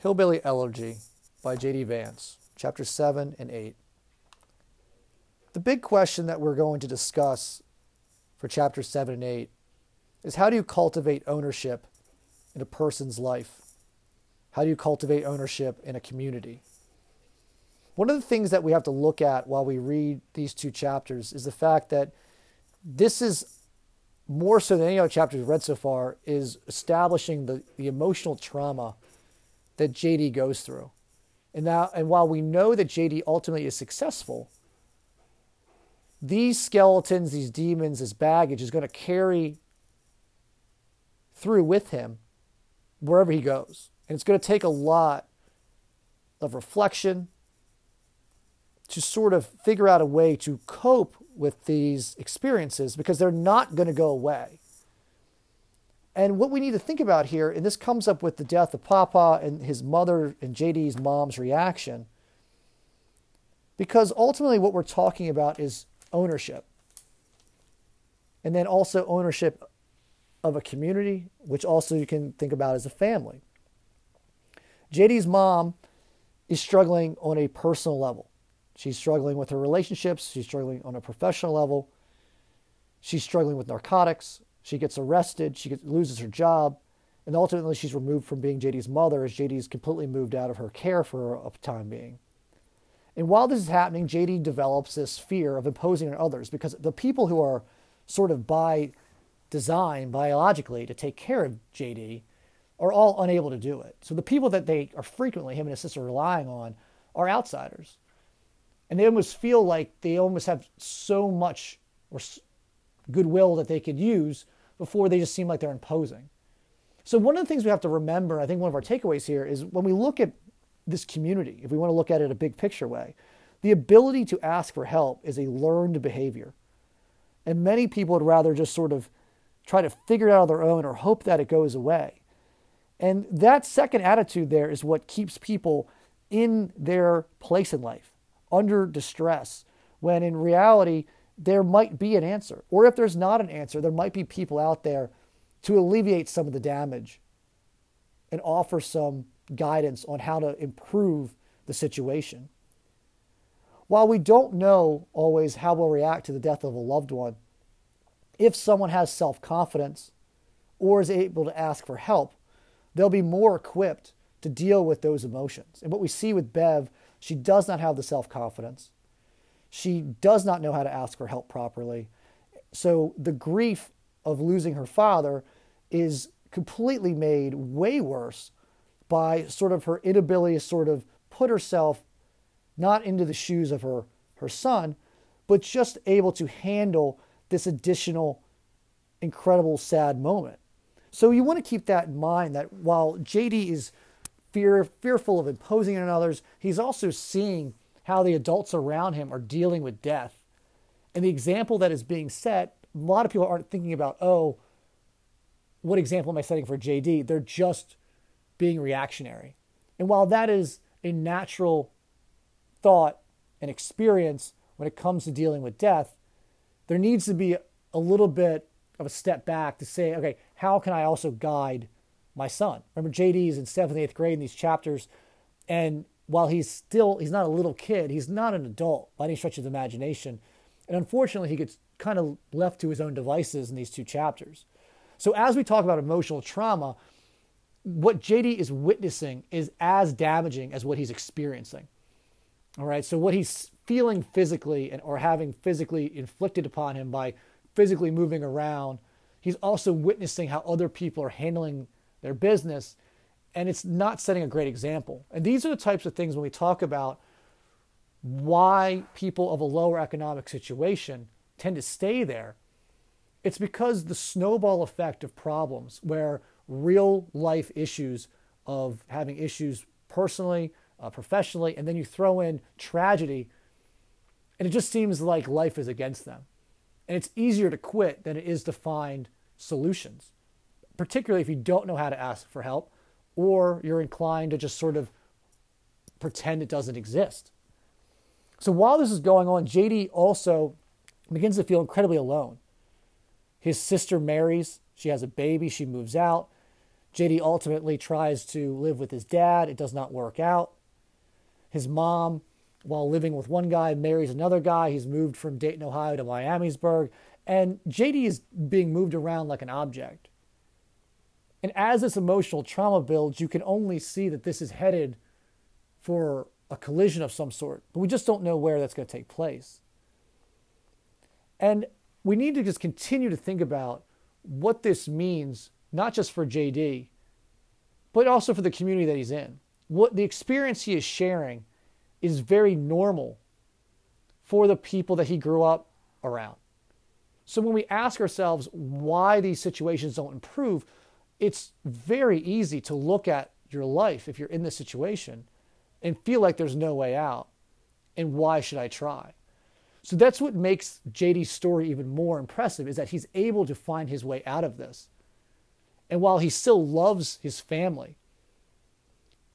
Hillbilly Elegy by J.D. Vance, chapter 7 and 8. The big question that we're going to discuss for chapter 7 and 8 is how do you cultivate ownership in a person's life? How do you cultivate ownership in a community? One of the things that we have to look at while we read these two chapters is the fact that this is more so than any other chapter we've read so far, is establishing the, the emotional trauma that JD goes through. And now and while we know that JD ultimately is successful, these skeletons, these demons, this baggage is going to carry through with him wherever he goes. And it's going to take a lot of reflection to sort of figure out a way to cope with these experiences because they're not going to go away. And what we need to think about here, and this comes up with the death of Papa and his mother and JD's mom's reaction, because ultimately what we're talking about is ownership. And then also ownership of a community, which also you can think about as a family. JD's mom is struggling on a personal level. She's struggling with her relationships, she's struggling on a professional level, she's struggling with narcotics, she gets arrested, she gets, loses her job, and ultimately she's removed from being JD's mother as JD's completely moved out of her care for a time being. And while this is happening, JD develops this fear of imposing on others because the people who are sort of by design, biologically, to take care of JD are all unable to do it. So the people that they are frequently, him and his sister, relying on are outsiders. And they almost feel like they almost have so much or goodwill that they could use before they just seem like they're imposing. So, one of the things we have to remember, I think one of our takeaways here is when we look at this community, if we want to look at it a big picture way, the ability to ask for help is a learned behavior. And many people would rather just sort of try to figure it out on their own or hope that it goes away. And that second attitude there is what keeps people in their place in life, under distress, when in reality, there might be an answer. Or if there's not an answer, there might be people out there to alleviate some of the damage and offer some guidance on how to improve the situation. While we don't know always how we'll react to the death of a loved one, if someone has self confidence or is able to ask for help, they'll be more equipped to deal with those emotions. And what we see with Bev, she does not have the self confidence. She does not know how to ask for help properly. So the grief of losing her father is completely made way worse by sort of her inability to sort of put herself not into the shoes of her, her son, but just able to handle this additional incredible sad moment. So you want to keep that in mind that while JD is fear, fearful of imposing on others, he's also seeing how the adults around him are dealing with death. And the example that is being set, a lot of people aren't thinking about, oh, what example am I setting for JD? They're just being reactionary. And while that is a natural thought and experience when it comes to dealing with death, there needs to be a little bit of a step back to say, okay, how can I also guide my son? Remember, JD is in seventh, eighth grade in these chapters, and while he's still he's not a little kid, he's not an adult by any stretch of the imagination. And unfortunately, he gets kind of left to his own devices in these two chapters. So as we talk about emotional trauma, what JD is witnessing is as damaging as what he's experiencing. All right. So what he's feeling physically and or having physically inflicted upon him by physically moving around, he's also witnessing how other people are handling their business and it's not setting a great example. And these are the types of things when we talk about why people of a lower economic situation tend to stay there. It's because the snowball effect of problems, where real life issues of having issues personally, uh, professionally, and then you throw in tragedy, and it just seems like life is against them. And it's easier to quit than it is to find solutions, particularly if you don't know how to ask for help or you're inclined to just sort of pretend it doesn't exist. So while this is going on, JD also begins to feel incredibly alone. His sister marries, she has a baby, she moves out. JD ultimately tries to live with his dad. It does not work out. His mom, while living with one guy, marries another guy. He's moved from Dayton, Ohio to Miamisburg. And JD is being moved around like an object. And as this emotional trauma builds, you can only see that this is headed for a collision of some sort, but we just don't know where that's going to take place. And we need to just continue to think about what this means, not just for JD, but also for the community that he's in. What the experience he is sharing is very normal for the people that he grew up around. So when we ask ourselves why these situations don't improve, it's very easy to look at your life if you're in this situation and feel like there's no way out. And why should I try? So that's what makes JD's story even more impressive is that he's able to find his way out of this. And while he still loves his family,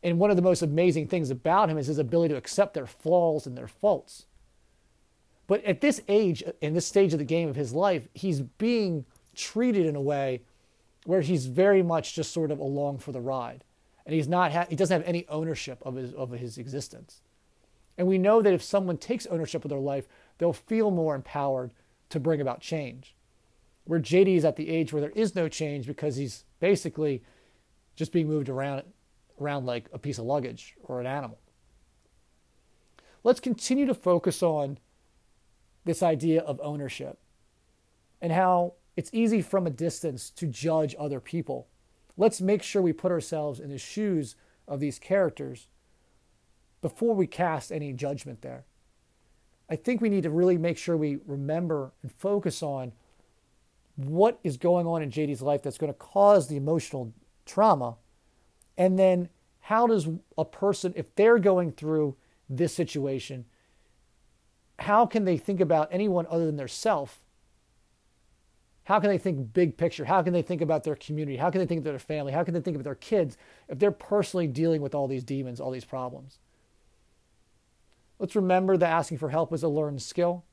and one of the most amazing things about him is his ability to accept their flaws and their faults. But at this age, in this stage of the game of his life, he's being treated in a way where he's very much just sort of along for the ride. And he's not ha- he doesn't have any ownership of his, of his existence. And we know that if someone takes ownership of their life, they'll feel more empowered to bring about change. Where JD is at the age where there is no change because he's basically just being moved around around like a piece of luggage or an animal. Let's continue to focus on this idea of ownership and how it's easy from a distance to judge other people. Let's make sure we put ourselves in the shoes of these characters before we cast any judgment there. I think we need to really make sure we remember and focus on what is going on in JD's life that's going to cause the emotional trauma and then how does a person, if they're going through this situation, how can they think about anyone other than their self? How can they think big picture? How can they think about their community? How can they think about their family? How can they think about their kids if they're personally dealing with all these demons, all these problems? Let's remember that asking for help is a learned skill.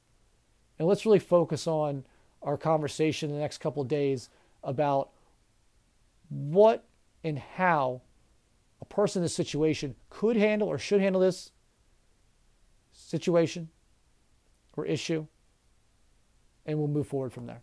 And let's really focus on our conversation in the next couple days about what and how a person in this situation could handle or should handle this situation or issue, and we'll move forward from there.